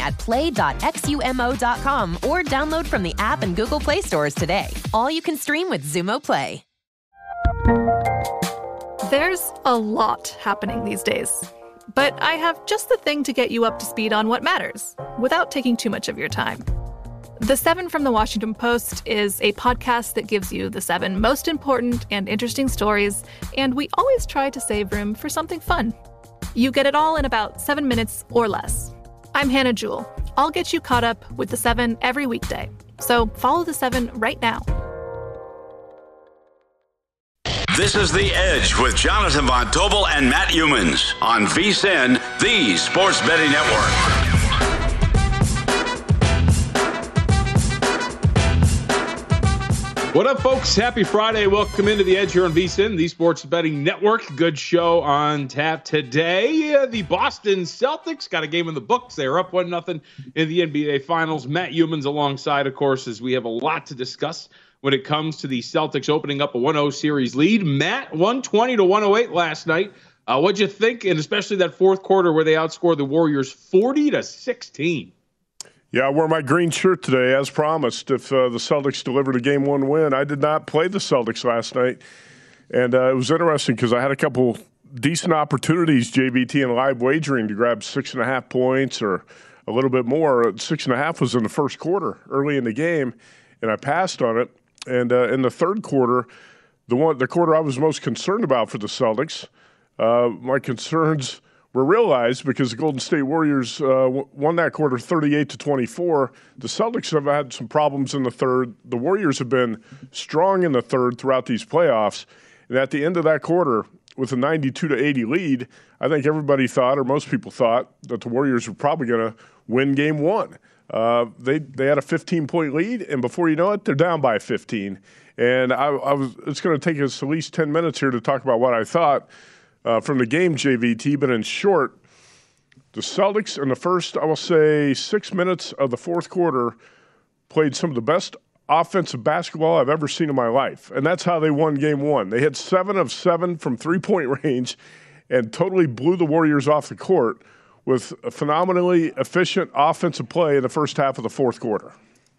at play.xumo.com or download from the app and Google Play stores today. All you can stream with Xumo Play. There's a lot happening these days. But I have just the thing to get you up to speed on what matters without taking too much of your time. The Seven from the Washington Post is a podcast that gives you the seven most important and interesting stories, and we always try to save room for something fun. You get it all in about seven minutes or less. I'm Hannah Jewell. I'll get you caught up with the seven every weekday. So follow the seven right now. This is The Edge with Jonathan Von Tobel and Matt Youmans on VSIN, the Sports Betting Network. What up, folks? Happy Friday. Welcome into the Edge here on VSIN, the Sports Betting Network. Good show on tap today. The Boston Celtics got a game in the books. They are up 1 0 in the NBA Finals. Matt Youmans alongside, of course, as we have a lot to discuss when it comes to the Celtics opening up a 1 0 series lead. Matt, 120 to 108 last night. Uh, what'd you think? And especially that fourth quarter where they outscored the Warriors 40 to 16. Yeah, I wore my green shirt today, as promised. If uh, the Celtics delivered a game one win, I did not play the Celtics last night, and uh, it was interesting because I had a couple decent opportunities, JVT and live wagering, to grab six and a half points or a little bit more. Six and a half was in the first quarter, early in the game, and I passed on it. And uh, in the third quarter, the one the quarter I was most concerned about for the Celtics, uh, my concerns were realized because the Golden State Warriors uh, won that quarter 38 to 24. The Celtics have had some problems in the third. The Warriors have been strong in the third throughout these playoffs. And at the end of that quarter, with a 92 to 80 lead, I think everybody thought, or most people thought, that the Warriors were probably going to win game one. Uh, they they had a 15 point lead, and before you know it, they're down by 15. And I, I was it's going to take us at least 10 minutes here to talk about what I thought uh, from the game, JVT. But in short, the Celtics in the first, I will say, six minutes of the fourth quarter played some of the best offensive basketball I've ever seen in my life. And that's how they won game one. They had seven of seven from three point range and totally blew the Warriors off the court with a phenomenally efficient offensive play in the first half of the fourth quarter.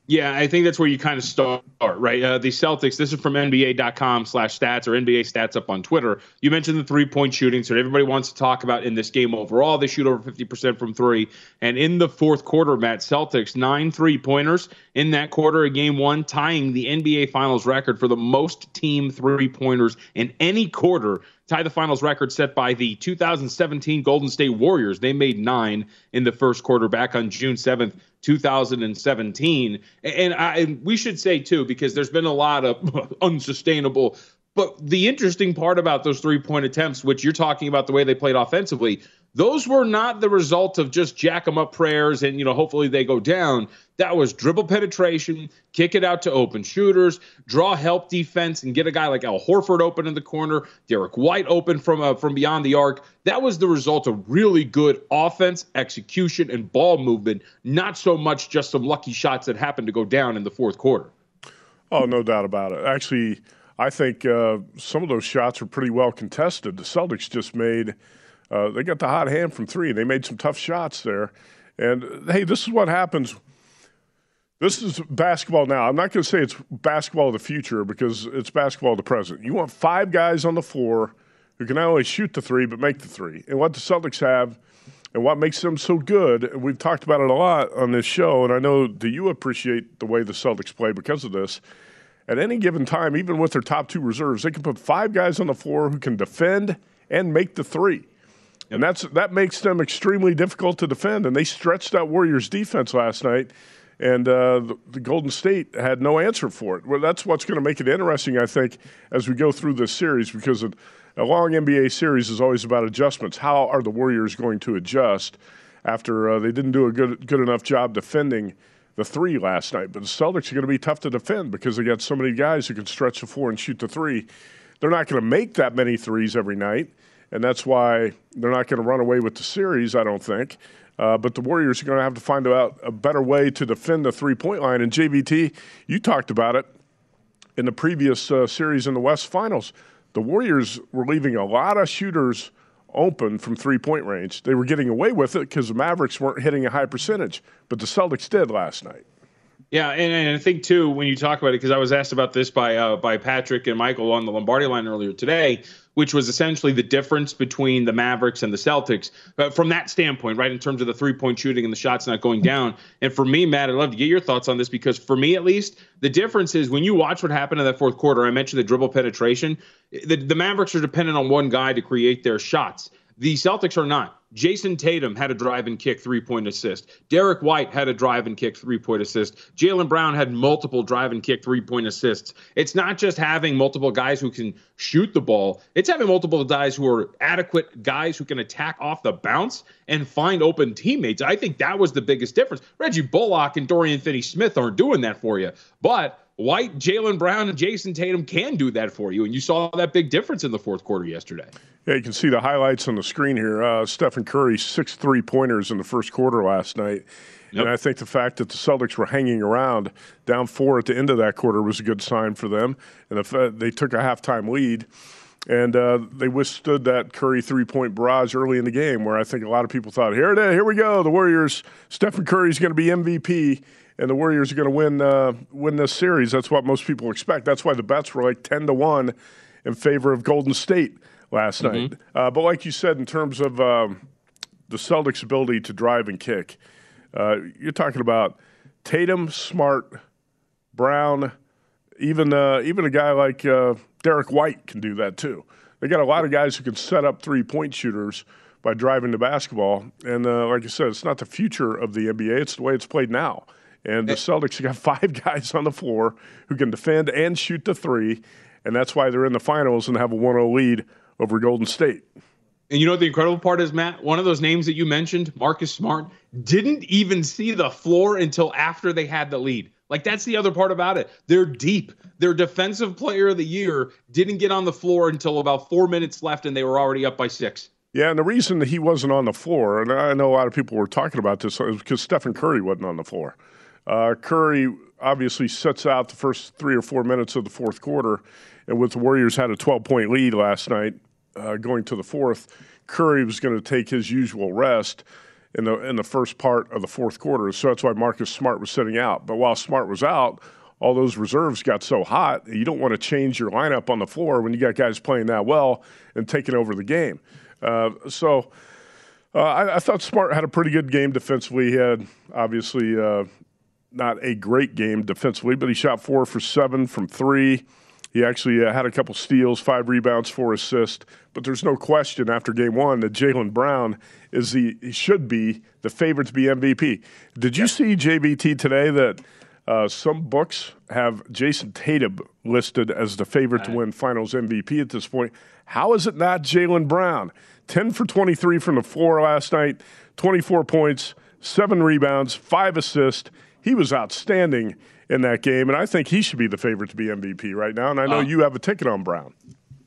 Yeah, I think that's where you kind of start, right? Uh, the Celtics, this is from NBA.com slash stats or NBA stats up on Twitter. You mentioned the three point shooting, so everybody wants to talk about in this game overall. They shoot over 50% from three. And in the fourth quarter, Matt, Celtics, nine three pointers in that quarter of game one, tying the NBA Finals record for the most team three pointers in any quarter tie the finals record set by the 2017 Golden State Warriors. They made nine in the first quarter back on June 7th, 2017. And I, we should say, too, because there's been a lot of unsustainable. But the interesting part about those three point attempts, which you're talking about the way they played offensively, those were not the result of just jack them up prayers and, you know, hopefully they go down. That was dribble penetration, kick it out to open shooters, draw help defense, and get a guy like Al Horford open in the corner, Derrick White open from uh, from beyond the arc. That was the result of really good offense, execution, and ball movement. Not so much just some lucky shots that happened to go down in the fourth quarter. Oh, no doubt about it. Actually, I think uh, some of those shots were pretty well contested. The Celtics just made. Uh, they got the hot hand from three. They made some tough shots there. And hey, this is what happens this is basketball now. I'm not going to say it's basketball of the future because it's basketball of the present. You want five guys on the floor who can not only shoot the three but make the three. And what the Celtics have and what makes them so good, and we've talked about it a lot on this show, and I know that you appreciate the way the Celtics play because of this. At any given time, even with their top two reserves, they can put five guys on the floor who can defend and make the three. And that's that makes them extremely difficult to defend. And they stretched out Warriors defense last night and uh, the, the, Golden State had no answer for it. Well, that's what's going to make it interesting, I think, as we go through this series, because a, a long NBA series is always about adjustments. How are the Warriors going to adjust after uh, they didn't do a good good enough job defending the three last night? But the Celtics are going to be tough to defend because they got so many guys who can stretch the floor and shoot the three. They're not going to make that many threes every night, and that's why they're not going to run away with the series. I don't think. Uh, but the Warriors are going to have to find out a better way to defend the three point line. And JVT, you talked about it in the previous uh, series in the West Finals. The Warriors were leaving a lot of shooters open from three point range. They were getting away with it because the Mavericks weren't hitting a high percentage, but the Celtics did last night. Yeah, and, and I think too when you talk about it, because I was asked about this by uh, by Patrick and Michael on the Lombardi line earlier today which was essentially the difference between the Mavericks and the Celtics uh, from that standpoint, right? In terms of the three point shooting and the shots not going down. And for me, Matt, I'd love to get your thoughts on this because for me, at least, the difference is when you watch what happened in that fourth quarter, I mentioned the dribble penetration. The, the Mavericks are dependent on one guy to create their shots. The Celtics are not. Jayson Tatum had a drive and kick three point assist. Derrick White had a drive and kick three point assist. Jaylen Brown had multiple drive and kick three point assists. It's not just having multiple guys who can shoot the ball, it's having multiple guys who are adequate guys who can attack off the bounce and find open teammates. I think that was the biggest difference. Reggie Bullock and Dorian Finney Smith aren't doing that for you. But White, Jaylen Brown, and Jayson Tatum can do that for you. And you saw that big difference in the fourth quarter yesterday. Yeah, you can see the highlights on the screen here. Uh, Stephen Curry, six three pointers in the first quarter last night. Yep. And I think the fact that the Celtics were hanging around down four at the end of that quarter was a good sign for them. And the, they took a halftime lead. And uh, they withstood that Curry three point barrage early in the game, where I think a lot of people thought, here it is, here we go. The Warriors, Stephen Curry's going to be MVP, and the Warriors are going to win uh, win this series. That's what most people expect. That's why the bets were like 10 to 1 in favor of Golden State last mm-hmm. night. Uh, but like you said, in terms of um, the Celtics' ability to drive and kick, uh, you're talking about Tatum, Smart, Brown, even uh, even a guy like uh, Derrick White can do that too. They got a lot of guys who can set up three point shooters by driving the basketball. And uh, like I said, it's not the future of the NBA; it's the way it's played now. And the eh. Celtics got five guys on the floor who can defend and shoot the three, and that's why they're in the finals and have a 1-0 lead over Golden State. And you know what the incredible part is, Matt? One of those names that you mentioned, Marcus Smart, didn't even see the floor until after they had the lead. Like that's the other part about it. They're deep. Their defensive player of the year didn't get on the floor until about four minutes left, and they were already up by six. Yeah, and the reason that he wasn't on the floor, and I know a lot of people were talking about this, is because Stephen Curry wasn't on the floor. Uh, Curry obviously sets out the first three or four minutes of the fourth quarter, and with the Warriors had a 12 point lead last night uh, going to the fourth, Curry was going to take his usual rest in the in the first part of the fourth quarter. So that's why Marcus Smart was sitting out. But while Smart was out, all those reserves got so hot, you don't want to change your lineup on the floor when you got guys playing that well and taking over the game. Uh, so uh, I, I, thought Smart had a pretty good game defensively. He had obviously uh, not a great game defensively, but he shot four for seven from three. He actually uh, had a couple steals, five rebounds, four assists. But there's no question after game one that Jaylen Brown is the he should be the favorite to be MVP. Did you see JVT today that Uh, some books have Jayson Tatum listed as the favorite to win Finals MVP at this point. How is it not Jaylen Brown? 10 for 23 from the floor last night, 24 points, seven rebounds, five assists. He was outstanding in that game, and I think he should be the favorite to be MVP right now. And I know Uh, you have a ticket on Brown.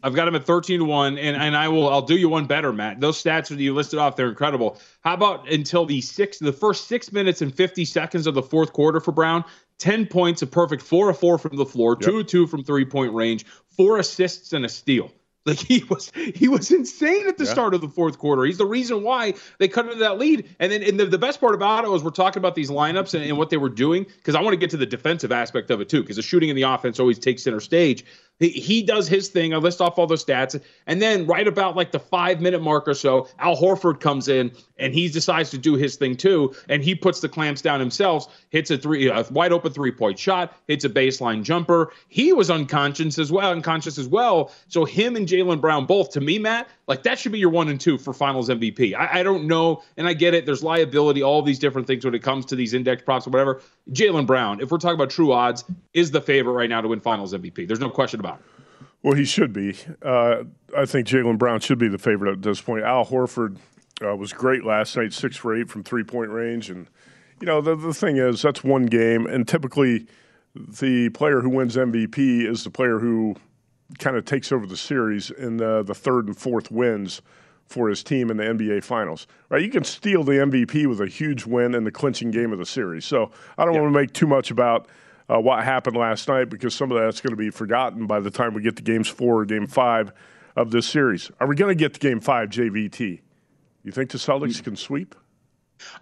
I've got him at 13 to 1, and, and I will I'll do you one better, Matt. Those stats that you listed off, they're incredible. How about until the six the first six minutes and 50 seconds of the fourth quarter for Brown? 10 points, a perfect four of four from the floor, two of two from three point range, four assists and a steal. Like he was, he was insane at the Yeah. start of the fourth quarter. He's the reason why they cut into that lead. And then, and the, the best part about it was we're talking about these lineups and, and what they were doing because I want to get to the defensive aspect of it too because the shooting and the offense always takes center stage. He, does his thing. I list off all those stats, and then right about like the five minute mark or so, Al Horford comes in and he decides to do his thing too, and he puts the clamps down himself, hits a three, a wide open three point shot, hits a baseline jumper. He was unconscious as well, unconscious as well. So him and Jaylen Brown both, to me, Matt, like that should be your one and two for Finals MVP. I, I don't know, and I get it. There's liability, all these different things when it comes to these index props or whatever. Jaylen Brown, if we're talking about true odds, is the favorite right now to win Finals MVP. There's no question about it. Well, he should be. Uh, I think Jaylen Brown should be the favorite at this point. Al Horford uh, was great last night, six for eight from three point range. And, you know, the, the thing is, that's one game. And typically, the player who wins MVP is the player who kind of takes over the series in the, the third and fourth wins for his team in the NBA Finals. Right? You can steal the MVP with a huge win in the clinching game of the series. So I don't want to make too much about uh, what happened last night because some of that's going to be forgotten by the time we get to games four or game five of this series. Are we going to get to game five, JVT? You think the Celtics can sweep?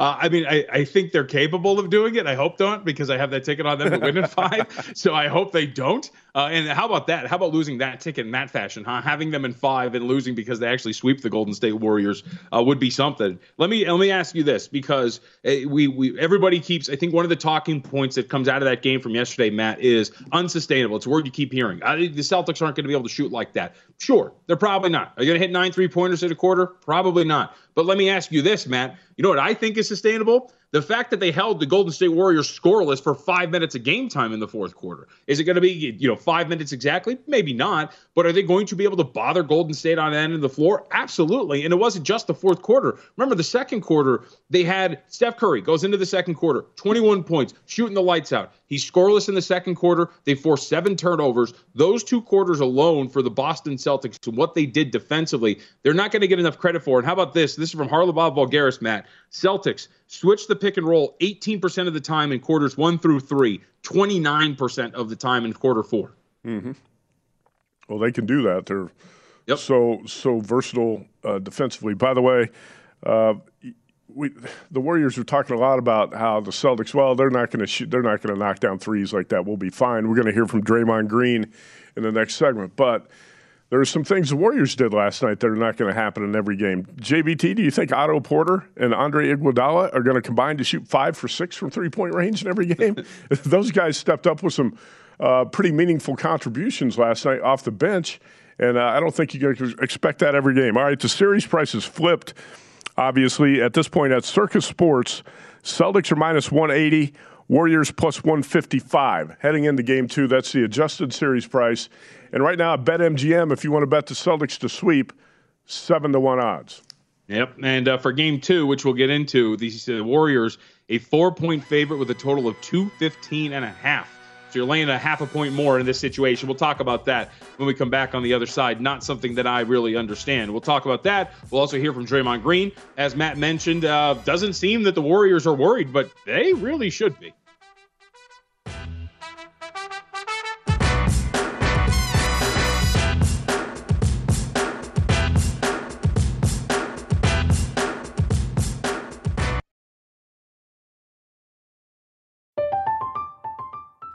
Uh, I mean, I, I think they're capable of doing it. I hope don't because I have that ticket on them to win in five. so I hope they don't. Uh, and how about that? How about losing that ticket in that fashion? Huh? Having them in five and losing because they actually sweep the Golden State Warriors uh, would be something. Let me let me ask you this because uh, we we everybody keeps. I think one of the talking points that comes out of that game from yesterday, Matt, is unsustainable. It's a word you keep hearing. I, the Celtics aren't going to be able to shoot like that. Sure, they're probably not. Are you going to hit nine three pointers in a quarter? Probably not. But let me ask you this, Matt. You know what I think is sustainable? The fact that they held the Golden State Warriors scoreless for five minutes of game time in the fourth quarter. Is it going to be, you know, five minutes exactly? Maybe not. But are they going to be able to bother Golden State on the end of the floor? Absolutely. And it wasn't just the fourth quarter. Remember, the second quarter, they had Steph Curry goes into the second quarter, 21 points, shooting the lights out. He's scoreless in the second quarter. They forced seven turnovers. Those two quarters alone for the Boston Celtics and what they did defensively, they're not going to get enough credit for. And how about this? This is from Haralabos Voulgaris, Matt. Celtics switch the pick and roll 18% of the time in quarters one through three, 29% of the time in quarter four. Mm-hmm. Well, they can do that. They're so so versatile uh, defensively. By the way, uh, we the Warriors were talking a lot about how the Celtics. Well, they're not going to shoot. They're not going to knock down threes like that. We'll be fine. We're going to hear from Draymond Green in the next segment, but. There are some things the Warriors did last night that are not going to happen in every game. JVT, do you think Otto Porter and Andre Iguodala are going to combine to shoot five for six from three point range in every game? Those guys stepped up with some uh, pretty meaningful contributions last night off the bench, and uh, I don't think you can expect that every game. All right, the series price is flipped. Obviously, at this point at Circa Sports, Celtics are minus 180. Warriors plus 155 heading into game two. That's the adjusted series price. And right now at BetMGM, if you want to bet the Celtics to sweep, seven to one odds. Yep. And uh, for game two, which we'll get into, these uh, Warriors, a four point favorite with a total of 215 and a half. You're laying a half a point more in this situation. We'll talk about that when we come back on the other side. Not something that I really understand. We'll talk about that. We'll also hear from Draymond Green. As Matt mentioned, uh, doesn't seem that the Warriors are worried, but they really should be.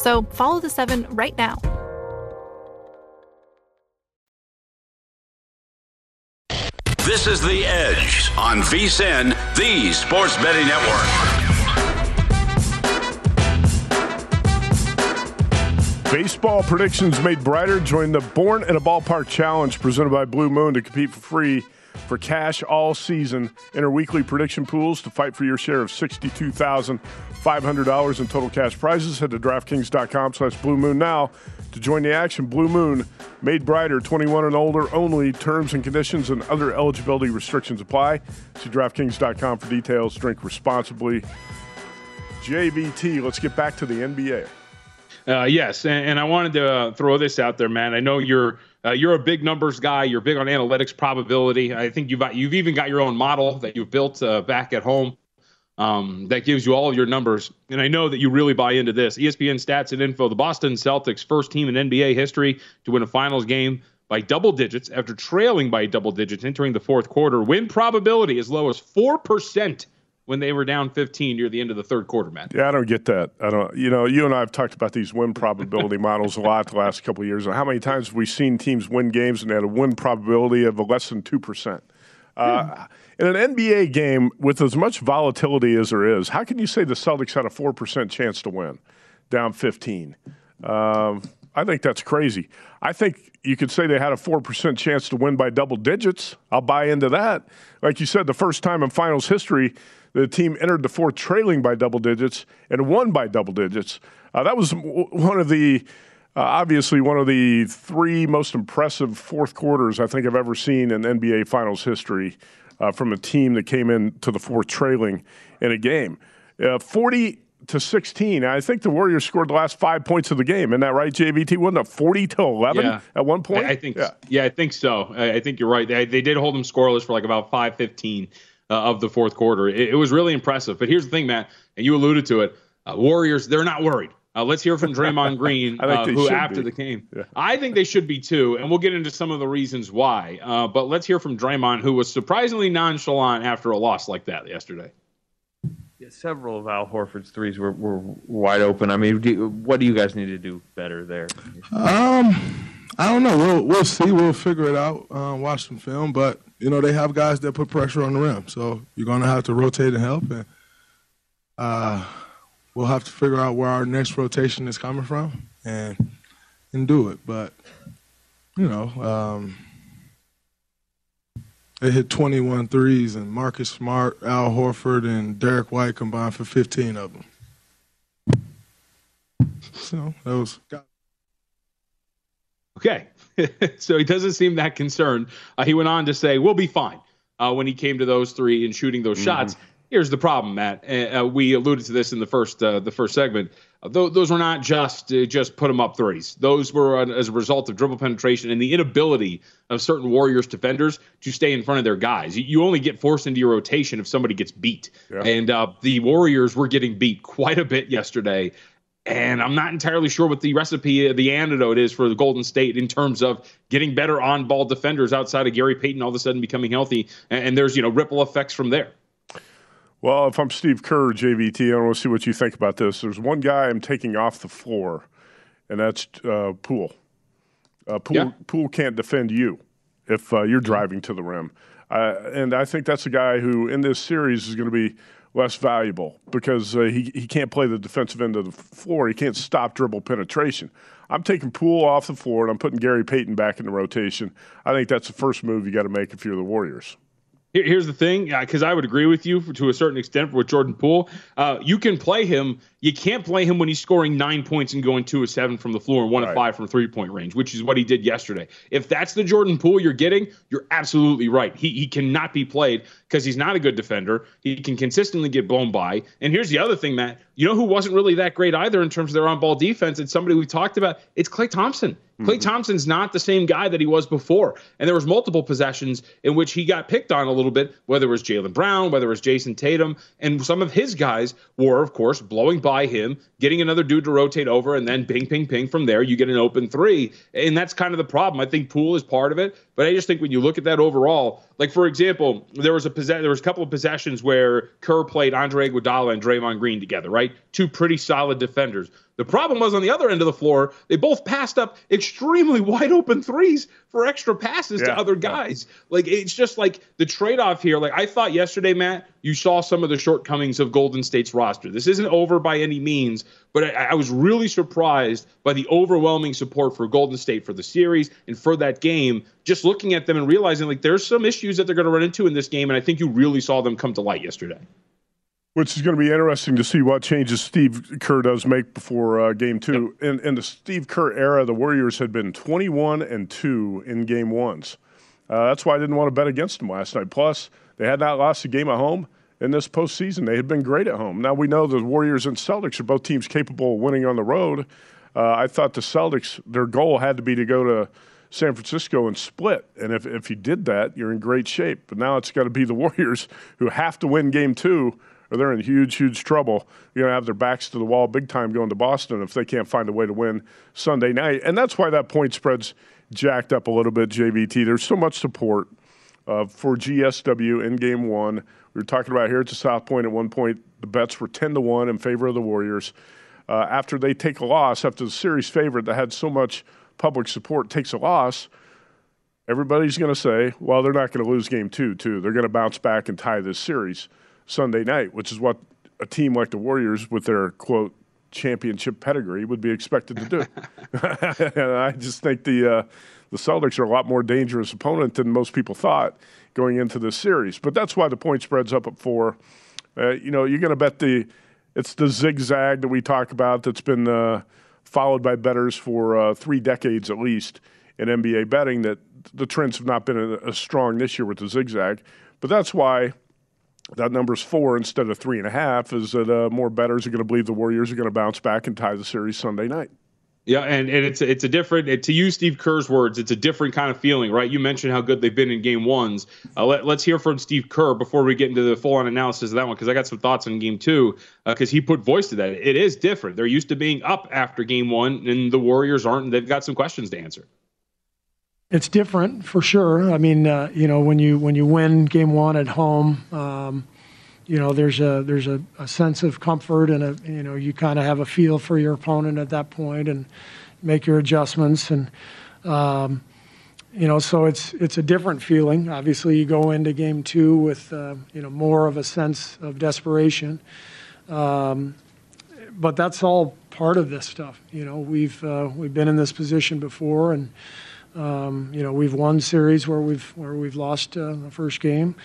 So follow the seven right now. This is The Edge on VSIN, the Sports Betting Network. Baseball predictions made brighter. Join the Born in a Ballpark Challenge presented by Blue Moon to compete for free for cash all season. Enter weekly prediction pools to fight for your share of $62,500 in total cash prizes. Head to DraftKings.com slash Blue Moon now to join the action. Blue Moon, made brighter, 21 and older only. Terms and conditions and other eligibility restrictions apply. See DraftKings.com for details. Drink responsibly. JVT, let's get back to the NBA. Uh, yes, and, and, I wanted to uh, throw this out there, man. I know you're uh, you're a big numbers guy. You're big on analytics, probability. I think you've you've even got your own model that you've built uh, back at home um, that gives you all of your numbers. And I know that you really buy into this. ESPN stats and info: the Boston Celtics, first team in NBA history to win a finals game by double digits after trailing by double digits entering the fourth quarter. Win probability as low as four percent when they were down 15 near the end of the third quarter, Matt. Yeah, I don't get that. I don't. You know, you and I have talked about these win probability models a lot the last couple of years. How many times have we seen teams win games and they had a win probability of less than two percent? Uh, in an NBA game with as much volatility as there is, how can you say the Celtics had a four percent chance to win, down 15? Um, I think that's crazy. I think you could say they had a 4% chance to win by double digits. I'll buy into that. Like you said, the first time in finals history the team entered the fourth trailing by double digits and won by double digits. Uh, that was one of the uh, obviously one of the three most impressive fourth quarters I think I've ever seen in NBA Finals history uh, from a team that came in to the fourth trailing in a game. Uh, 40 to 16. I think the Warriors scored the last five points of the game. Isn't that right, JVT? Wasn't it 40 to 11 yeah. at one point? I, I think, yeah. yeah. I think so. I, I think you're right. They, they, did hold them scoreless for like about 5:15 uh, of the fourth quarter. It, it, was really impressive. But here's the thing, Matt, and you alluded to it. Uh, Warriors, they're not worried. Uh, let's hear from Draymond Green, uh, who after be. the game, yeah. I think they should be too, and we'll get into some of the reasons why. Uh, but let's hear from Draymond, who was surprisingly nonchalant after a loss like that yesterday. Yeah, several of Al Horford's threes were, were wide open. I mean, do, what do you guys need to do better there? Um, I don't know. We'll we'll see. We'll figure it out. Uh, watch some film, but you know, they have guys that put pressure on the rim. So you're going to have to rotate and help. And uh, we'll have to figure out where our next rotation is coming from and and do it. But, you know, um, they hit 21 threes, and Marcus Smart, Al Horford, and Derrick White combined for 15 of them. So that was. Okay. so he doesn't seem that concerned. Uh, he went on to say, "We'll be fine." Uh, when he came to those three and shooting those mm-hmm. shots, here's the problem, Matt. Uh, uh we alluded to this in the first uh, the first segment. Uh, th- those were not just just put them up threes. Those were as a result of dribble penetration and the inability of certain Warriors defenders to stay in front of their guys. You, you only get forced into your rotation if somebody gets beat, yeah. and the Warriors were getting beat quite a bit yesterday And I'm not entirely sure what the recipe, the antidote is for the Golden State in terms of getting better on ball defenders outside of Gary Payton all of a sudden becoming healthy. And, and there's, you know, ripple effects from there. Well, if I'm Steve Kerr, JVT, I want to see what you think about this. There's one guy I'm taking off the floor, and that's uh, Poole. Uh, Poole, yeah. Poole can't defend you if uh, you're driving to the rim. Uh, and I think that's a guy who, in this series, is going to be less valuable because uh, he, he can't play the defensive end of the floor. He can't stop dribble penetration. I'm taking Poole off the floor and I'm putting Gary Payton back in the rotation. I think that's the first move you got to make if you're the Warriors. Here's the thing, because I would agree with you for, to a certain extent with Jordan Poole. Uh, you can play him. You can't play him when he's scoring nine points and going two of seven from the floor and one right. of five from three point range, which is what he did yesterday. If that's the Jordan Poole you're getting, you're absolutely right. He he cannot be played because he's not a good defender. He can consistently get blown by. And here's the other thing, Matt. You know who wasn't really that great either in terms of their on ball defense? It's somebody we talked about. It's Klay Thompson. Klay mm-hmm. Thompson's not the same guy that he was before. And there was multiple possessions in which he got picked on a little bit, whether it was Jaylen Brown, whether it was Jayson Tatum, and some of his guys were, of course, blowing by him, getting another dude to rotate over, and then ping, ping, ping from there. You get an open three. And that's kind of the problem. I think Poole is part of it. But I just think when you look at that overall, like for example, there was a possess- there was a couple of possessions where Kerr played Andre Iguodala and Draymond Green together, right? Two pretty solid defenders. The problem was on the other end of the floor, they both passed up extremely wide open threes for extra passes yeah, to other guys. Like it's just like the trade off here. Like I thought yesterday, Matt, you saw some of the shortcomings of Golden State's roster. This isn't over by any means, but I, I was really surprised by the overwhelming support for Golden State for the series and for that game. Just looking at them and realizing like there's some issues that they're going to run into in this game, and I think you really saw them come to light yesterday. Which is going to be interesting to see what changes Steve Kerr does make before uh, game two. Yep. In, in the Steve Kerr era, the Warriors had been 21 and 2 in game ones. Uh, that's why I didn't want to bet against them last night. Plus, they had not lost a game at home in this postseason. They had been great at home. Now we know the Warriors and Celtics are both teams capable of winning on the road. Uh, I thought the Celtics, their goal had to be to go to San Francisco and split. And if, if you did that, you're in great shape. But now it's got to be the Warriors who have to win game two or they're in huge, huge trouble. You're going to have their backs to the wall big time going to Boston if they can't find a way to win Sunday night. And that's why that point spread's jacked up a little bit, JVT. There's so much support uh, for GSW in game one. We were talking about here at the South Point at one point, the bets were 10 to 1 in favor of the Warriors. Uh, after they take a loss, after the series favorite that had so much public support takes a loss, everybody's going to say, well, they're not going to lose game two, too. They're going to bounce back and tie this series. Sunday night, which is what a team like the Warriors, with their quote championship pedigree, would be expected to do. I just think the uh, the Celtics are a lot more dangerous opponent than most people thought going into this series. But that's why the point spread's up at four. Uh, you know, you're going to bet the it's the zigzag that we talk about that's been uh, followed by betters for uh, three decades at least in NBA betting. That the trends have not been as strong this year with the zigzag, but that's why that number's four instead of three and a half is that uh, more bettors are going to believe the Warriors are going to bounce back and tie the series Sunday night. Yeah, and, and it's it's a different to use Steve Kerr's words, it's a different kind of feeling, right? You mentioned how good they've been in game ones. Uh, let, us hear from Steve Kerr before we get into the full on analysis of that one, because I got some thoughts on game two, because uh, he put voice to that. It is different. They're used to being up after game one, and the Warriors aren't, they've got some questions to answer. It's different for sure. I mean, uh, you know, when you when you win game one at home, um, you know, there's a there's a, a, sense of comfort and a you know you kind of have a feel for your opponent at that point and make your adjustments and um, you know so it's it's a different feeling. Obviously, you go into game two with uh, you know more of a sense of desperation. Um, but that's all part of this stuff. You know, we've uh, we've been in this position before, and um, you know, we've won series where we've where we've lost uh, the first game.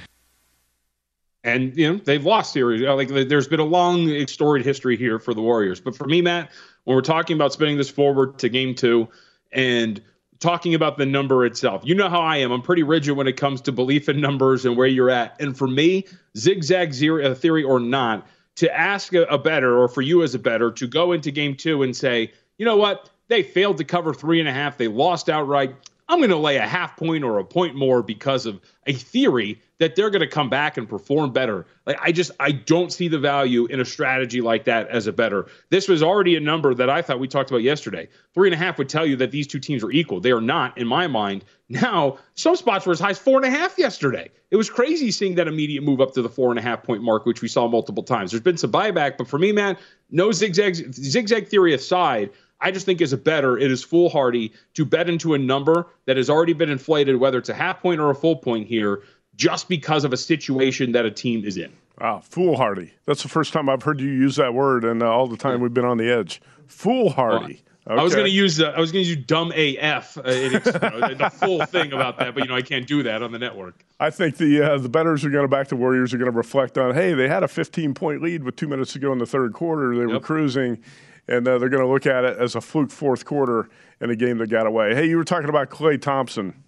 And you know they've lost series. Like there's been a long, storied history here for the Warriors. But for me, Matt, when we're talking about spinning this forward to Game Two, and talking about the number itself, you know how I am. I'm pretty rigid when it comes to belief in numbers and where you're at. And for me, zigzag zero uh, theory or not, to ask a, a better or for you as a better to go into Game Two and say, you know what, they failed to cover three and a half. They lost outright. I'm going to lay a half point or a point more because of a theory that they're going to come back and perform better. Like I just I don't see the value in a strategy like that as a better. This was already a number that I thought we talked about yesterday. Three and a half would tell you that these two teams are equal. They are not in my mind. Now some spots were as high as four and a half yesterday. It was crazy seeing that immediate move up to the four and a half point mark, which we saw multiple times. There's been some buyback, but for me, man, no zigzags. Zigzag theory aside. I just think as a better, it is foolhardy to bet into a number that has already been inflated, whether it's a half point or a full point here, just because of a situation that a team is in. Wow, foolhardy. That's the first time I've heard you use that word, and uh, all the time we've been on the edge. Foolhardy. Okay. I was going to use uh, I was going to use dumb AF uh, in, you know, the full thing about that, but you know I can't do that on the network. I think the uh, the betters are going to back the Warriors are going to reflect on hey they had a 15 point lead with two minutes to go in the third quarter they yep. were cruising, and uh, they're going to look at it as a fluke fourth quarter in a game that got away. Hey, you were talking about Klay Thompson.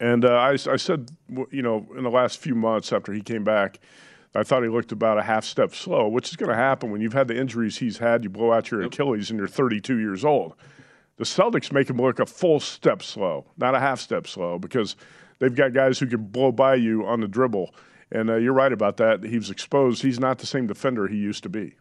And uh, I, I said, you know, in the last few months after he came back, I thought he looked about a half step slow, which is going to happen when you've had the injuries he's had. You blow out your yep. Achilles and you're 32 years old. The Celtics make him look a full step slow, not a half step slow, because they've got guys who can blow by you on the dribble. And uh, you're right about that. He was exposed. He's not the same defender he used to be.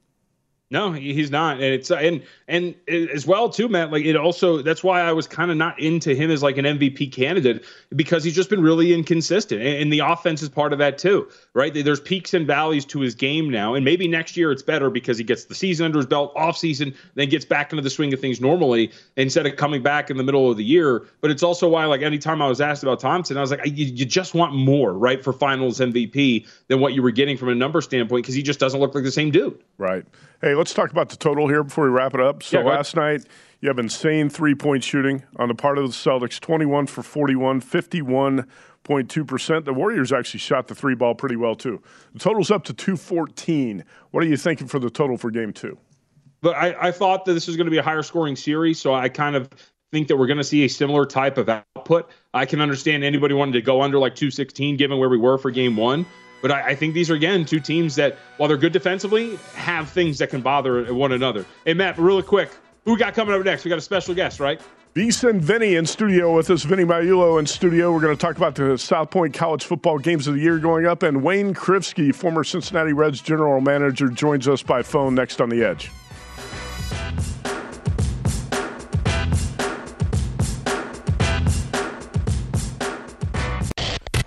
No, he's not, and it's and and as well too, Matt. Like it also that's why I was kind of not into him as like an MVP candidate because he's just been really inconsistent, and the offense is part of that too, right? There's peaks and valleys to his game now, and maybe next year it's better because he gets the season under his belt, off season, then gets back into the swing of things normally instead of coming back in the middle of the year. But it's also why, like, anytime I was asked about Thompson, I was like, you, you just want more, right, for Finals MVP than what you were getting from a number standpoint because he just doesn't look like the same dude. Right. Hey, let's talk about the total here before we wrap it up. So yeah, last night, you have insane three point shooting on the part of the Celtics 21 for 41, 51.2%. The Warriors actually shot the three ball pretty well, too. The total's up to 214. What are you thinking for the total for game two? But I, I thought that this was going to be a higher scoring series, so I kind of think that we're going to see a similar type of output. I can understand anybody wanting to go under like 216 given where we were for game one. But I, I, think these are again two teams that, while they're good defensively, have things that can bother one another. Hey Matt, really quick, who we got coming up next? We got a special guest, right? VSIN Vinny in studio with us. Vinny Magliulo in studio. We're going to talk about the South Point College Football Games of the Year going up, and Wayne Krivsky, former Cincinnati Reds general manager, joins us by phone next on the Edge.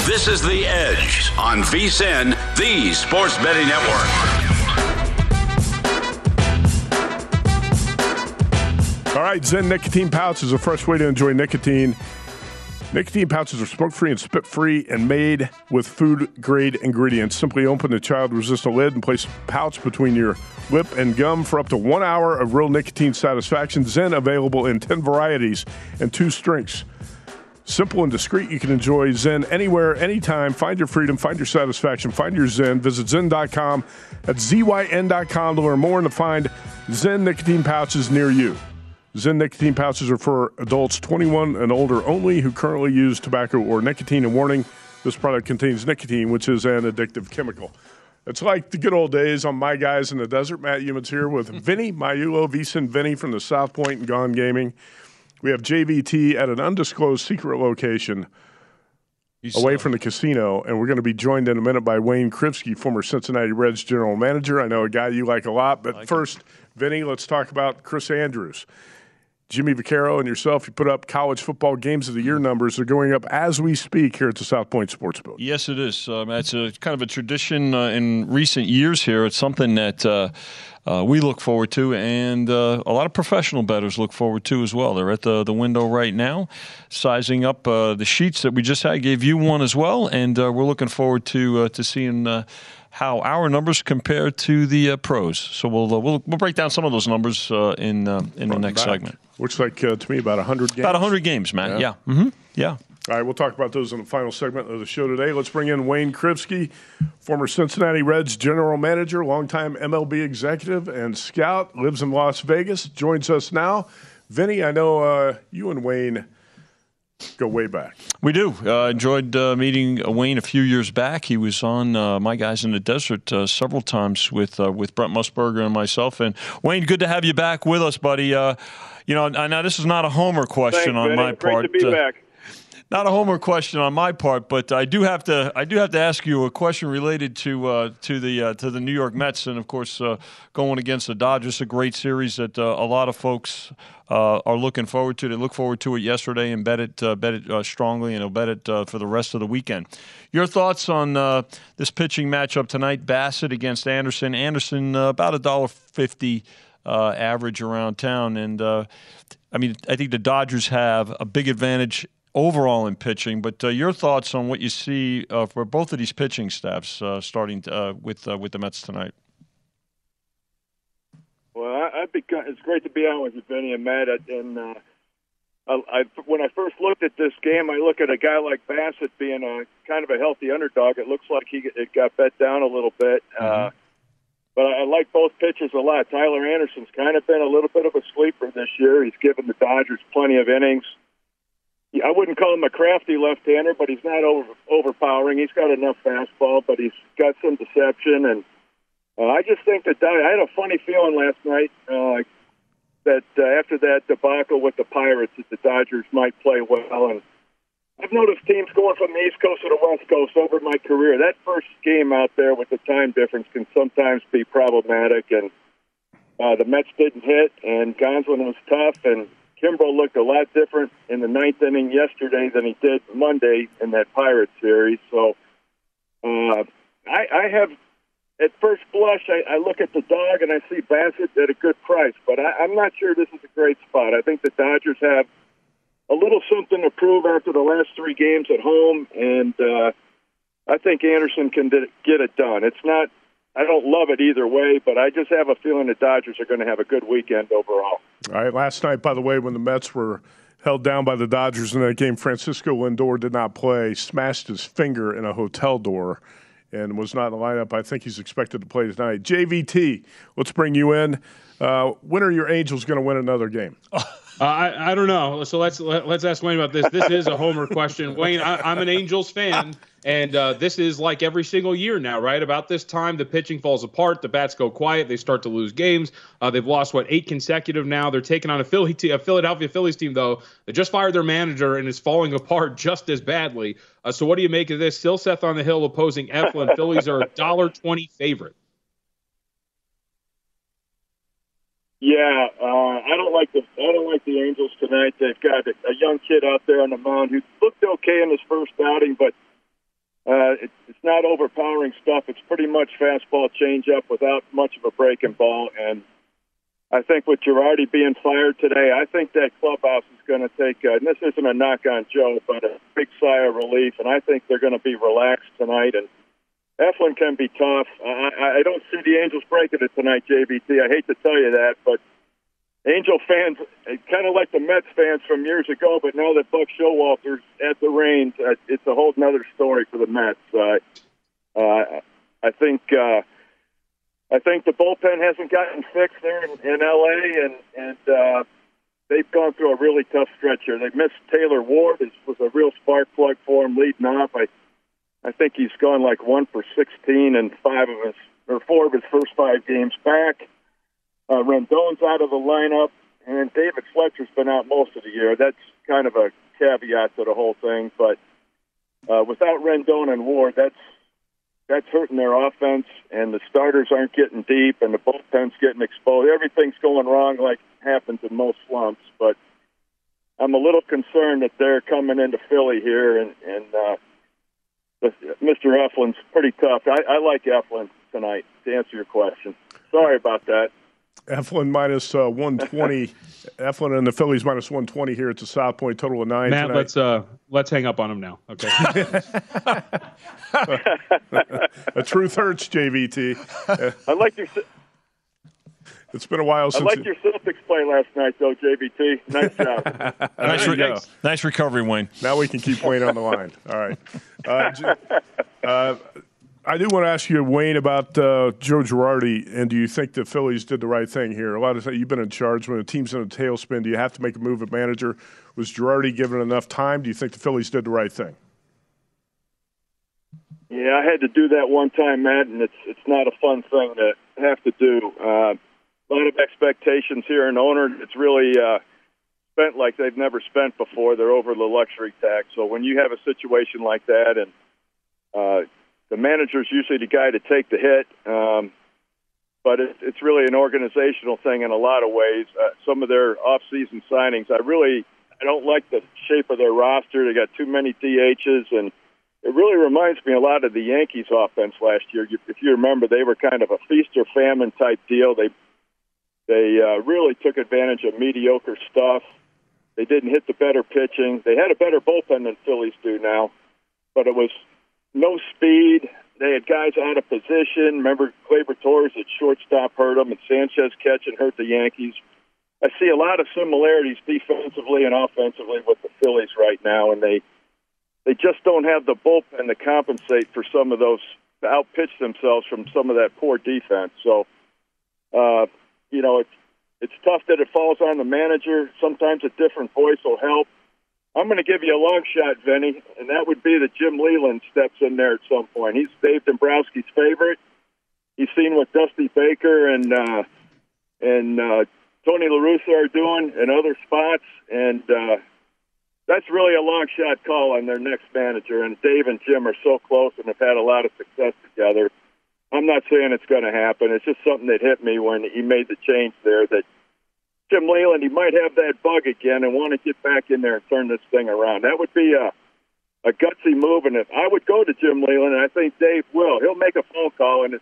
This is The Edge on VSIN, the Sports Betting Network. All right, Zen nicotine pouch is a fresh way to enjoy nicotine. Nicotine pouches are smoke free and spit free and made with food grade ingredients. Simply open the child resistant lid and place pouch between your lip and gum for up to one hour of real nicotine satisfaction. Zen available in 10 varieties and two strengths. Simple and discreet, you can enjoy Zen anywhere, anytime. Find your freedom, find your satisfaction, find your Zen. Visit Zen.com at ZYN.com to learn more and to find Zen nicotine pouches near you. Zen nicotine pouches are for adults 21 and older only who currently use tobacco or nicotine. And warning this product contains nicotine, which is an addictive chemical. It's like the good old days on My Guys in the Desert. Matt Youmans here with Vinny Magliulo, VSIN Vinny from the South Point and Gone Gaming. We have JVT at an undisclosed secret location away from the casino, and we're going to be joined in a minute by Wayne Krivsky, former Cincinnati Reds general manager. I know a guy you like a lot, but like first, him. Vinny, let's talk about Chris Andrews. Jimmy Vaccaro and yourself, you put up college football games of the year numbers. They're going up as we speak here at the South Point Sportsbook. Yes, it is. Um, it's a kind of a tradition uh, in recent years here. It's something that uh, uh, we look forward to, and uh, a lot of professional bettors look forward to as well. They're at the, the window right now, sizing up uh, the sheets that we just had. Gave you one as well, and uh, we're looking forward to to seeing how our numbers compare to the uh, pros. So we'll, uh, we'll we'll break down some of those numbers uh, in in the next back. segment. Looks like to me about 100 games. About 100 games, man. Yeah. Yeah. Mm-hmm. yeah. All right, we'll talk about those in the final segment of the show today. Let's bring in Wayne Krivsky, former Cincinnati Reds general manager, longtime MLB executive, and scout, lives in Las Vegas, joins us now. Vinny, I know uh, you and Wayne go way back. We do. Uh, enjoyed uh, meeting Wayne a few years back. He was on uh, My Guys in the Desert uh, several times with uh, with Brent Musburger and myself. And Wayne, good to have you back with us, buddy. Uh, you know, now this is not a homer question Thanks, on Benny. my Great part. to be back. Not a homer question on my part, but I do have to I do have to ask you a question related to uh, to the uh, to the New York Mets, and of course uh, going against the Dodgers, a great series that uh, a lot of folks uh, are looking forward to. They look forward to it yesterday and bet it uh, bet it strongly, and they'll bet it for the rest of the weekend. Your thoughts on this pitching matchup tonight? Bassitt against Anderson. Anderson about a dollar fifty average around town, and I mean I think the Dodgers have a big advantage overall in pitching. But uh, your thoughts on what you see uh, for both of these pitching staffs uh, starting uh, with uh, with the Mets tonight? Well, I, I'd be, it's great to be on with you, Vinny and Matt. And uh, I, I, when I first looked at this game, I look at a guy like Bassitt being a kind of a healthy underdog. It looks like he it got bet down a little bit. Mm-hmm. But I like both pitchers a lot. Tyler Anderson's kind of been a little bit of a sleeper this year. He's given the Dodgers plenty of innings. I wouldn't call him a crafty left-hander, but he's not over, overpowering. He's got enough fastball, but he's got some deception. And uh, I just think that I had a funny feeling last night uh, that uh, after that debacle with the Pirates, that the Dodgers might play well. And I've noticed teams going from the East Coast to the West Coast over my career. That first game out there with the time difference can sometimes be problematic. And uh, the Mets didn't hit, and Gonsolin was tough, and Kimbrel looked a lot different in the ninth inning yesterday than he did Monday in that Pirates series. So uh, I, I have, at first blush, I, I look at the dog and I see Bassitt at a good price, but I, I'm not sure this is a great spot. I think the Dodgers have a little something to prove after the last three games at home, and uh, I think Anderson can get it done. It's not I don't love it either way, but I just have a feeling the Dodgers are going to have a good weekend overall. All right. Last night, by the way, when the Mets were held down by the Dodgers in that game, Francisco Lindor did not play, smashed his finger in a hotel door, and was not in the lineup. I think he's expected to play tonight. JVT, let's bring you in. Uh, when are your Angels going to win another game? Uh, I, I don't know. So let's let, us let us ask Wayne about this. This is a homer question. Wayne, I, am an Angels fan, and uh, this is like every single year now, right? About this time, the pitching falls apart, the bats go quiet, they start to lose games. Uh, they've lost what eight consecutive now. They're taking on a, Philly a Philadelphia Phillies team though that just fired their manager and is falling apart just as badly. Uh, so what do you make of this? Silseth on the hill opposing Eflin. Phillies are a dollar twenty favorite. Yeah, uh, I don't like the I don't like the Angels tonight. They've got a, young kid out there on the mound who looked okay in his first outing, but uh, it, it's not overpowering stuff. It's pretty much fastball changeup without much of a breaking ball. And I think with Girardi being fired today, I think that clubhouse is going to take. Uh, and this isn't a knock on Joe, but a big sigh of relief. And I think they're going to be relaxed tonight and Eflin can be tough. I, I don't see the Angels breaking it tonight, JVT. I hate to tell you that, but Angel fans, kind of like the Mets fans from years ago, but now that Buck Showalter's at the reins, uh, it's a whole other story for the Mets. Uh, uh, I think uh, I think the bullpen hasn't gotten fixed there in, in LA, and and uh, they've gone through a really tough stretch here. They missed Taylor Ward, This was a real spark plug for him leading off. I I think he's gone like one for 16 and five of his or four of his first five games back. Uh, Rendon's out of the lineup, and David Fletcher's been out most of the year. That's kind of a caveat to the whole thing. But uh, without Rendon and Ward, that's that's hurting their offense, and the starters aren't getting deep, and the bullpen's getting exposed. Everything's going wrong, like happens in most slumps. But I'm a little concerned that they're coming into Philly here, and and uh, Mr. Eflin's pretty tough. I, I like Eflin tonight. To answer your question, sorry about that. Eflin minus uh, 120. Eflin and the Phillies minus 120 here at the South Point. Total of nine. Matt, tonight. let's uh, let's hang up on him now. Okay. A truth hurts, JVT. I like your. It's been a while since. I like your Celtics play last night, though, JVT. Nice job. nice, re- nice recovery, Wayne. Now we can keep Wayne on the line. All right. Uh, uh, I do want to ask you, Wayne, about uh, Joe Girardi, and do you think the Phillies did the right thing here? A lot of you've been in charge when a team's in a tailspin. Do you have to make a move at manager? Was Girardi given enough time? Do you think the Phillies did the right thing? Yeah, I had to do that one time, Matt, and it's it's not a fun thing to have to do. Uh, a lot of expectations here in owner. It's really uh, spent like they've never spent before. They're over the luxury tax. So when you have a situation like that, and uh, the manager's usually the guy to take the hit, um, but it, it's really an organizational thing in a lot of ways. Uh, some of their off-season signings, I really I don't like the shape of their roster. They got too many DHs, and it really reminds me a lot of the Yankees' offense last year. If you remember, they were kind of a feast or famine type deal. They they uh, really took advantage of mediocre stuff. They didn't hit the better pitching. They had a better bullpen than Phillies do now, but it was no speed. They had guys out of position. Remember, Gleyber Torres at shortstop hurt them, and Sanchez catching hurt the Yankees. I see a lot of similarities defensively and offensively with the Phillies right now, and they they just don't have the bullpen to compensate for some of those outpitch themselves from some of that poor defense. So, uh, you know, it's it's tough that it falls on the manager. Sometimes a different voice will help. I'm going to give you a long shot, Vinny, and that would be that Jim Leyland steps in there at some point. He's Dave Dombrowski's favorite. He's seen what Dusty Baker and uh, and uh, Tony La Russa are doing in other spots, and uh, that's really a long shot call on their next manager. And Dave and Jim are so close and have had a lot of success together. I'm not saying it's going to happen. It's just something that hit me when he made the change there. That Jim Leyland, he might have that bug again and want to get back in there and turn this thing around. That would be a a gutsy move, and if I would go to Jim Leyland, and I think Dave will. He'll make a phone call, and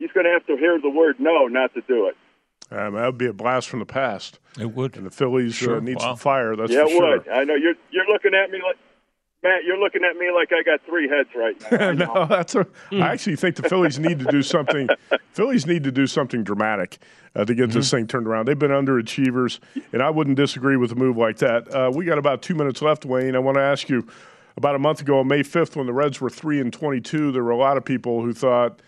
he's going to have to hear the word no, not to do it. Um, that would be a blast from the past. It would. And the Phillies Sure. uh, need Wow. some fire. That's yeah, for it sure. would. I know you're you're looking at me like Matt. You're looking at me like I got three heads right now. I know. no, that's a. I actually think the Phillies need to do something. Phillies need to do something dramatic uh, to get this Mm-hmm. thing turned around. They've been underachievers, and I wouldn't disagree with a move like that. Uh, we got about two minutes left, Wayne. I want to ask you. About a month ago, on May fifth, when the Reds were three and twenty-two, there were a lot of people who thought,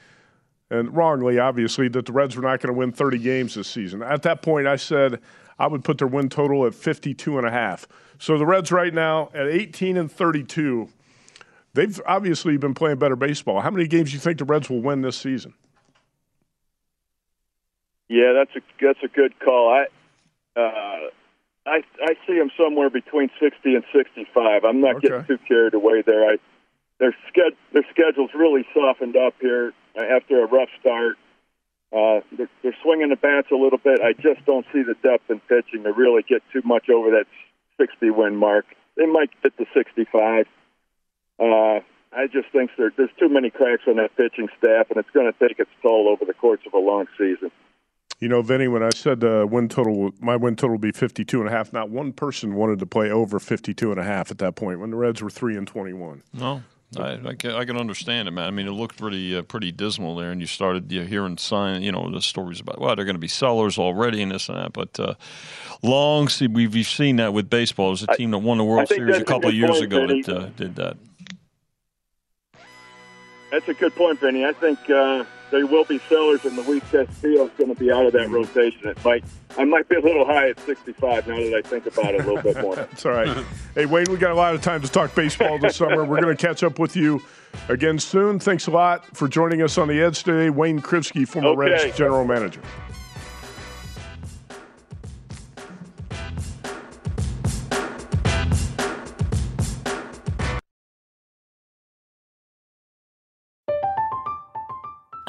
and wrongly, obviously, that the Reds were not going to win thirty games this season. At that point, I said I would put their win total at 52 and a half. So the Reds right now at 18 and 32. They've obviously been playing better baseball. How many games do you think the Reds will win this season? Yeah, that's a that's a good call. I uh, I I see them somewhere between sixty and sixty five. I'm not getting too carried away there. I their sched their schedule's really softened up here after a rough start. Uh, they're, they're swinging the bats a little bit. I just don't see the depth in pitching to really get too much over that 60 win mark. They might get to 65. Uh, I just think there, there's too many cracks on that pitching staff, and it's going to take its toll over the course of a long season. You know, Vinny, when I said uh, win total, my win total would be 52 and a half, not one person wanted to play over 52 and a half at that point when the Reds were 3 and 21. No, I, I, can, I can understand it, man. I mean, it looked pretty uh, pretty dismal there, and you started you know, hearing sign, you know, the stories about well, they're going to be sellers already and this and that. But uh, long, see, we've, we've seen that with baseball. There's a team that won the World Series a that's a couple of years point, ago Vinny. that uh, did that. That's a good point, Benny. I think uh, there will be sellers, and Luis Castillo is going to be out of that rotation. It might, I might be a little high at 65 now that I think about it a little bit more. That's all right. hey, Wayne, we got a lot of time to talk baseball this summer. We're going to catch up with you again soon. Thanks a lot for joining us on the Edge today. Wayne Krivsky, former Okay. Reds general manager.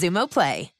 Xumo Play.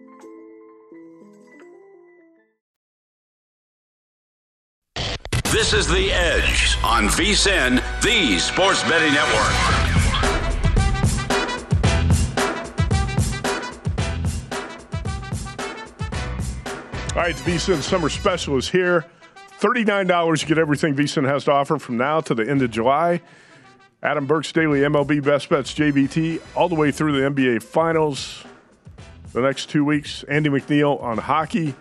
This is The Edge on VSIN, the Sports Betting Network. All right, VSIN Summer Special is here. $39 to get everything VSIN has to offer from now to the end of July. Adam Burke's Daily MLB Best Bets JVT, all the way through the NBA Finals. The next two weeks, Andy McNeil on hockey.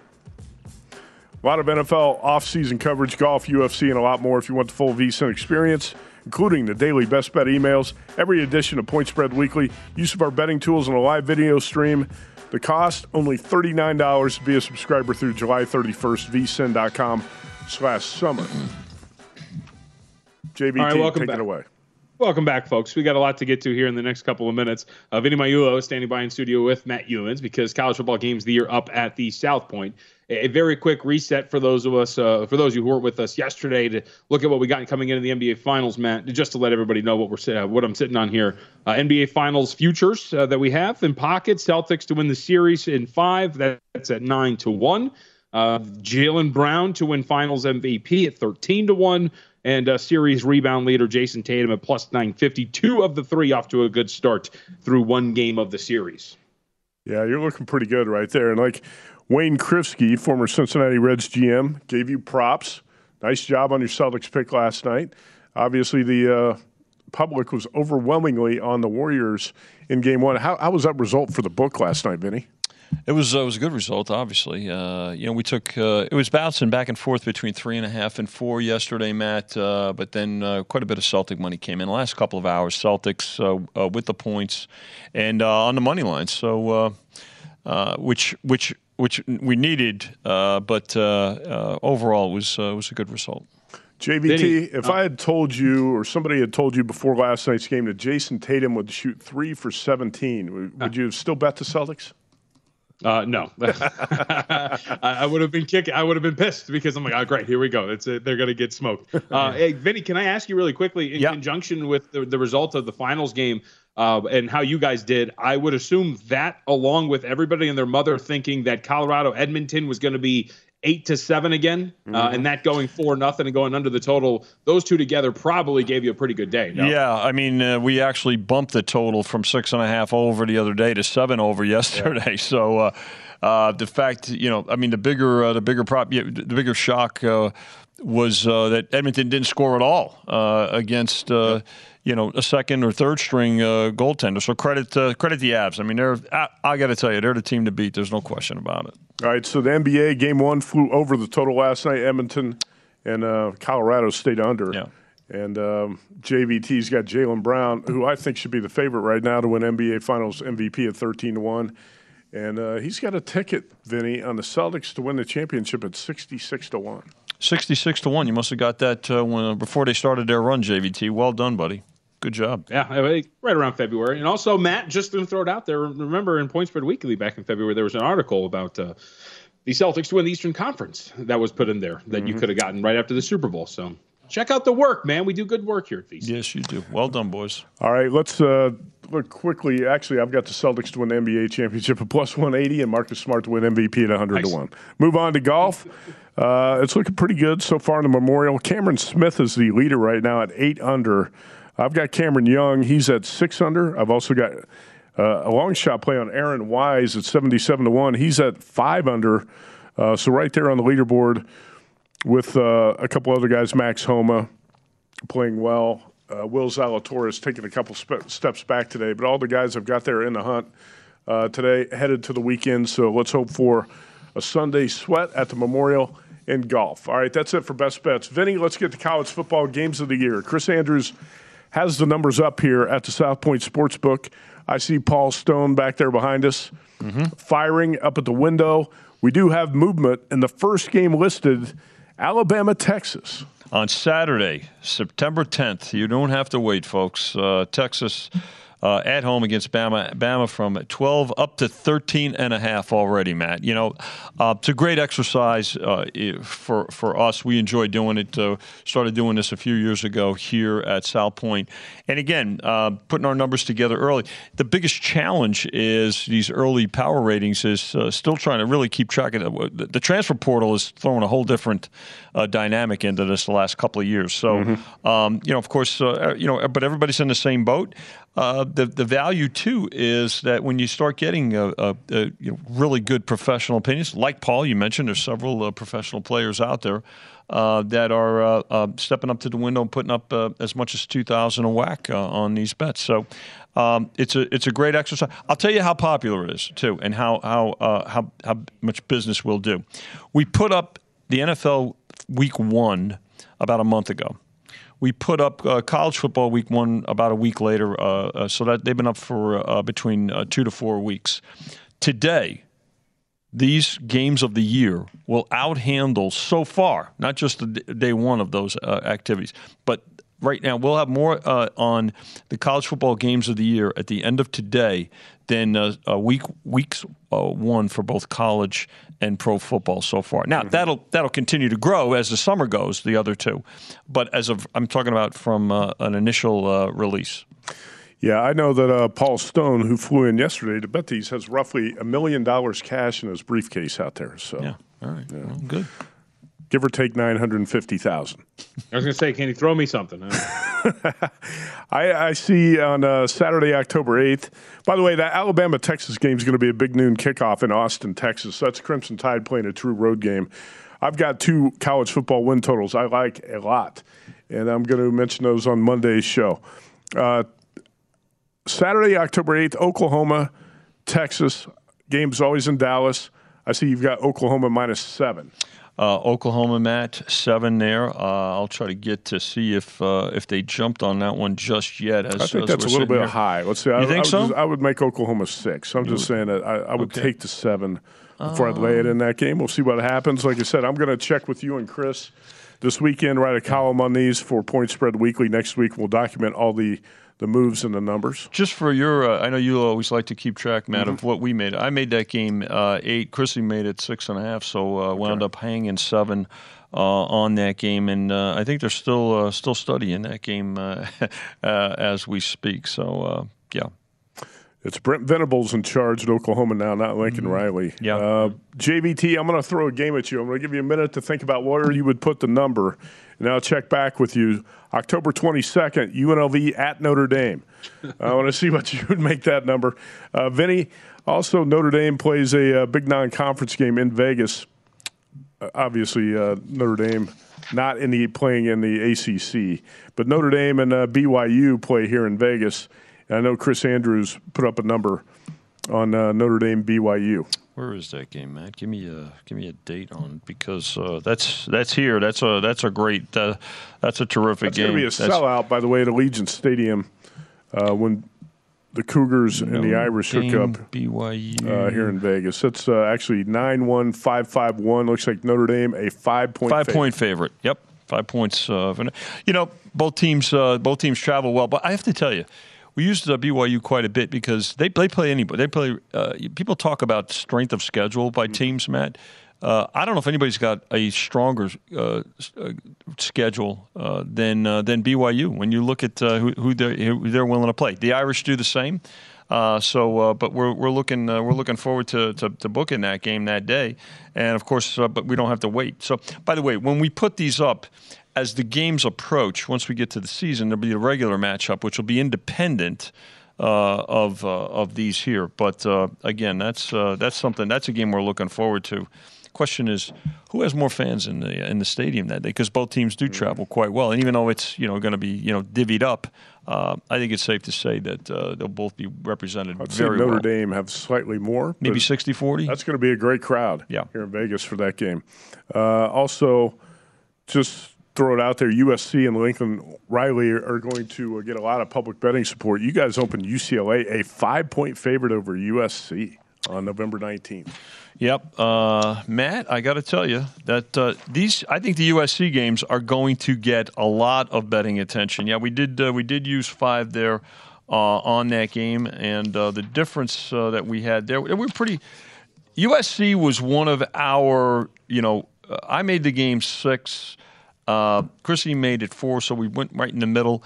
A lot of NFL offseason coverage, golf, UFC, and a lot more if you want the full VSIN experience, including the daily best bet emails, every edition of Point Spread Weekly, use of our betting tools, and a live video stream. The cost, only $39 to be a subscriber through July 31st, vsin.com slash summer. JVT, All right, welcome take back. it away. Welcome back, folks. We got a lot to get to here in the next couple of minutes. Uh, Vinny Magliulo standing by in studio with Matt Youmans because college football games the year up at the South Point. A, very quick reset for those of us, uh, for those who weren't with us yesterday, to look at what we got coming into the NBA Finals, Matt. Just to let everybody know what we're uh, what I'm sitting on here. Uh, NBA Finals futures uh, that we have in pocket: Celtics to win the series in five. That's at nine to one. Uh, Jaylen Brown to win Finals MVP at 13 to 1. And uh, series rebound leader Jayson Tatum at plus 950. Two of the three off to a good start through one game of the series. Yeah, you're looking pretty good right there. And like Wayne Krivsky, former Cincinnati Reds GM, gave you props. Nice job on your Celtics pick last night. Obviously, the uh, public was overwhelmingly on the Warriors in Game One. How, how was that result for the book last night, Vinny? It was uh, it was a good result, obviously. Uh, you know, we took uh, it was bouncing back and forth between three and a half and four yesterday, Matt. Uh, but then uh, quite a bit of Celtic money came in the last couple of hours. Celtics uh, with the points and on the money line. So, which which which we needed, uh, but uh, uh, overall it was uh, was a good result. JVT, Vinny, if uh, I had told you or somebody had told you before last night's game that Jayson Tatum would shoot three for 17, would, would you have still bet the Celtics? Uh, no, I, I would have been kicking. I would have been pissed because I'm like, oh, great, here we go. It's a, they're going to get smoked. Uh, hey, Vinny, can I ask you really quickly in conjunction with the, the result of the finals game uh, and how you guys did? I would assume that, along with everybody and their mother thinking that Colorado Edmonton was going to be eight to seven again, uh, Mhm. and that going four nothing and going under the total. Those two together probably gave you a pretty good day. No? Yeah, I mean, uh, we actually bumped the total from six and a half over the other day to seven over yesterday. So uh, uh, the fact, you know, I mean, the bigger uh, the bigger prop, yeah, the bigger shock uh, was uh, that Edmonton didn't score at all uh, against. Uh, You know, a second or third string uh, goaltender. So credit uh, credit the Avs. I mean, they're I, I got to tell you, they're the team to beat. There's no question about it. All right, so the NBA game one flew over the total last night. Edmonton and uh, Colorado stayed under. Yeah. And um, JVT's got Jaylen Brown, who I think should be the favorite right now to win NBA Finals MVP at 13 to 1. And uh, he's got a ticket, Vinny, on the Celtics to win the championship at 66 to 1. 66 to 1. You must have got that uh, when, before they started their run, JVT. Well done, buddy. Good job. Yeah, right around February. And also, Matt, just to throw it out there, remember in Point Spread Weekly back in February, there was an article about uh, the Celtics to win the Eastern Conference that was put in there that you Mhm. could have gotten right after the Super Bowl. So check out the work, man. We do good work here at VSIN. Yes, you do. Well done, boys. All right, let's uh, look quickly. Actually, I've got the Celtics to win the NBA championship at plus 180 and Marcus Smart to win MVP at 100 to 1. Move on to golf. Uh, it's looking pretty good so far in the Memorial. Cameron Smith is the leader right now at 8 under. I've got Cameron Young. He's at 6 under. I've also got uh, a long shot play on Aaron Wise at 77 to 1. He's at 5 under. Uh, so right there on the leaderboard with uh, a couple other guys, Max Homa playing well. Uh, Will Zalatoris taking a couple steps back today, but all the guys have got there in the hunt uh, today, headed to the weekend. So let's hope for a Sunday sweat at the Memorial in golf. All right, that's it for best bets. Vinny, let's get to college football games of the year. Chris Andrews has the numbers up here at the South Point Sportsbook. I see Paul Stone back there behind us, firing up at the window. We do have movement in the first game listed Alabama, Texas. On Saturday, September 10th, you don't have to wait, folks. Uh, Texas uh, at home against Bama, Bama from 12 up to 13 and a half already, Matt. You know, uh, it's a great exercise uh, for, for us. We enjoy doing it. Uh, started doing this a few years ago here at South Point. And again, uh, putting our numbers together early. The biggest challenge is these early power ratings is uh, still trying to really keep track of. The, the transfer portal is throwing a whole different uh, dynamic into this the last couple of years. So, um, you know, of course, uh, you know, but everybody's in the same boat. Uh, the the value too is that when you start getting a, a, a, you know, really good professional opinions, like Paul, you mentioned, there's several uh, professional players out there uh, that are uh, uh, stepping up to the window and putting up uh, as much as two thousand a whack uh, on these bets. So. Um, it's a it's a great exercise. I'll tell you how popular it is too, and how how how how much business we'll do. We put up the NFL Week One about a month ago. We put up uh, college football week one about a week later, uh, uh, so that they've been up for uh, between two to four weeks. Today, these games of the year will outhandle so far, not just the day one of those activities, but right now we'll have more uh, on the college football games of the year at the end of today than uh, uh, week weeks uh, one for both college and pro football so far. Now that'll that'll continue to grow as the summer goes. The other two, but as of I'm talking about from uh, an initial uh, release. Yeah, I know that uh, Paul Stone, who flew in yesterday to bet these, has roughly a million dollars cash in his briefcase out there. So, yeah, all right, well, good. Give or take nine hundred and fifty thousand. I was going to say, can you throw me something? I, I see on uh, Saturday, October 8th. By the way, that Alabama Texas game is going to be a big noon kickoff in Austin, Texas. That's Crimson Tide playing a true road game. I've got two college football win totals I like a lot, and I'm going to mention those on Monday's show. Uh, Saturday, October 8th, Oklahoma, Texas. Game's always in Dallas. I see you've got Oklahoma minus seven. Uh, Oklahoma, Matt, seven there. Uh, I'll try to get to see if uh, if they jumped on that one just yet. As, I think that's a little bit here. high. Let's see. You I, think I would so? just- I would make Oklahoma six. I'm just saying that I, I would Okay. take the seven before I'd lay it in that game. We'll see what happens. Like I said, I'm going to check with you and Chris this weekend. Write a column on these for Point Spread Weekly. Next week, we'll document all the the moves and the numbers. Just for your, uh, I know you always like to keep track, Matt, Mm-hmm. of what we made. I made that game uh, eight. Chrissy made it six and a half, so uh, wound up hanging seven uh, on that game, and uh, I think they're still uh, still studying that game uh, uh, as we speak. So uh, yeah. It's Brent Venables in charge at Oklahoma now, not Lincoln Riley. Yeah. Uh, JVT, I'm going to throw a game at you. I'm going to give you a minute to think about where you would put the number, and I'll check back with you. October 22nd, UNLV at Notre Dame. I want to see what you would make that number. Uh, Vinny, also Notre Dame plays a uh, big non-conference game in Vegas. Uh, obviously, uh, Notre Dame not in the playing in the ACC, but Notre Dame and uh, BYU play here in Vegas. And I know Chris Andrews put up a number on uh, Notre Dame BYU. Where is that game, Matt? Give me a give me a date on because uh, that's that's here. That's a that's a great uh, that's a terrific It's game. going to be a That's- sellout, by the way, at Allegiant Stadium uh, when the Cougars and the Notre Irish hook up BYU uh, here in Vegas. That's uh, actually nine one five five one. Looks like Notre Dame a five point five favorite. point favorite. Yep, five points. Uh, you know, both teams uh, both teams travel well, but I have to tell you. We used BYU quite a bit because they they play anybody. They play. Uh, people talk about strength of schedule by teams, Matt. Uh, I don't know if anybody's got a stronger uh, uh, schedule uh, than uh, than BYU. When you look at uh, who, who they're who they're willing to play, the Irish do the same. Uh, so, uh, but we're we're looking uh, we're looking forward to, to to booking that game that day, and of course, uh, but we don't have to wait. So, by the way, when we put these up, as the games approach, once we get to the season, there'll be a regular matchup, which will be independent uh, of uh, of these here. But uh, again, that's uh, that's something that's a game we're looking forward to. question is, who has more fans in the in the stadium that day? Because both teams do travel quite well, and even though it's you know going to be you know divvied up, uh, I think it's safe to say that uh, they'll both be represented I'd say very Notre well. Dame have slightly more. Maybe but 60-40? That's going to be a great crowd Yeah. here in Vegas for that game. Uh, also, just throw it out there, USC and Lincoln Riley are going to uh, get a lot of public betting support. You guys opened UCLA a five-point favorite over USC on November 19th. Yep, uh, Matt. I got to tell you that uh, these. I think the USC games are going to get a lot of betting attention. Yeah, we did. Uh, we did use five there uh, on that game, and uh, the difference that we had there, we were pretty. USC was one of our. You know, I made the game six. Uh, Chrissy made it four, so we went right in the middle.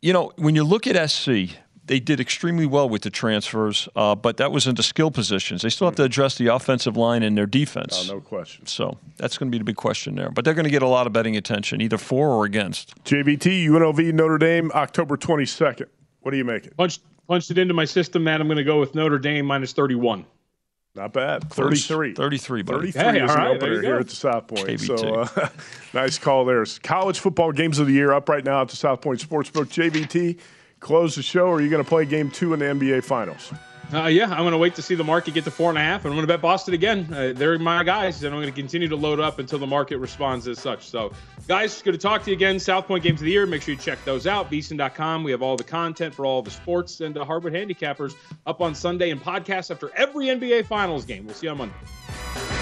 You know, when you look at SC, they did extremely well with the transfers, uh, but that was into skill positions. They still have to address the offensive line and their defense. Oh, no question. So that's going to be the big question there. But they're going to get a lot of betting attention, either for or against. JVT, UNLV, Notre Dame, October 22nd. What do you make it? Punched, punched it into my system, Matt. I'm going to go with Notre Dame minus 31. Not bad. Close. 33. 33, buddy. 33 Hey, is all an right, there opener here at the South Point. JVT. So uh, nice call there. College football games of the year up right now at the South Point Sportsbook. JVT, close the show, or are you going to play game two in the NBA Finals? Uh, yeah, I'm going to wait to see the market get to four and a half, and I'm going to bet Boston again. Uh, they're my guys, and I'm going to continue to load up until the market responds as such. So, guys, good to talk to you again. South Point Games of the Year. Make sure you check those out. VSIN.com. We have all the content for all the sports and the Harvard handicappers up on Sunday and podcasts after every NBA Finals game. We'll see you on Monday.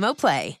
Play.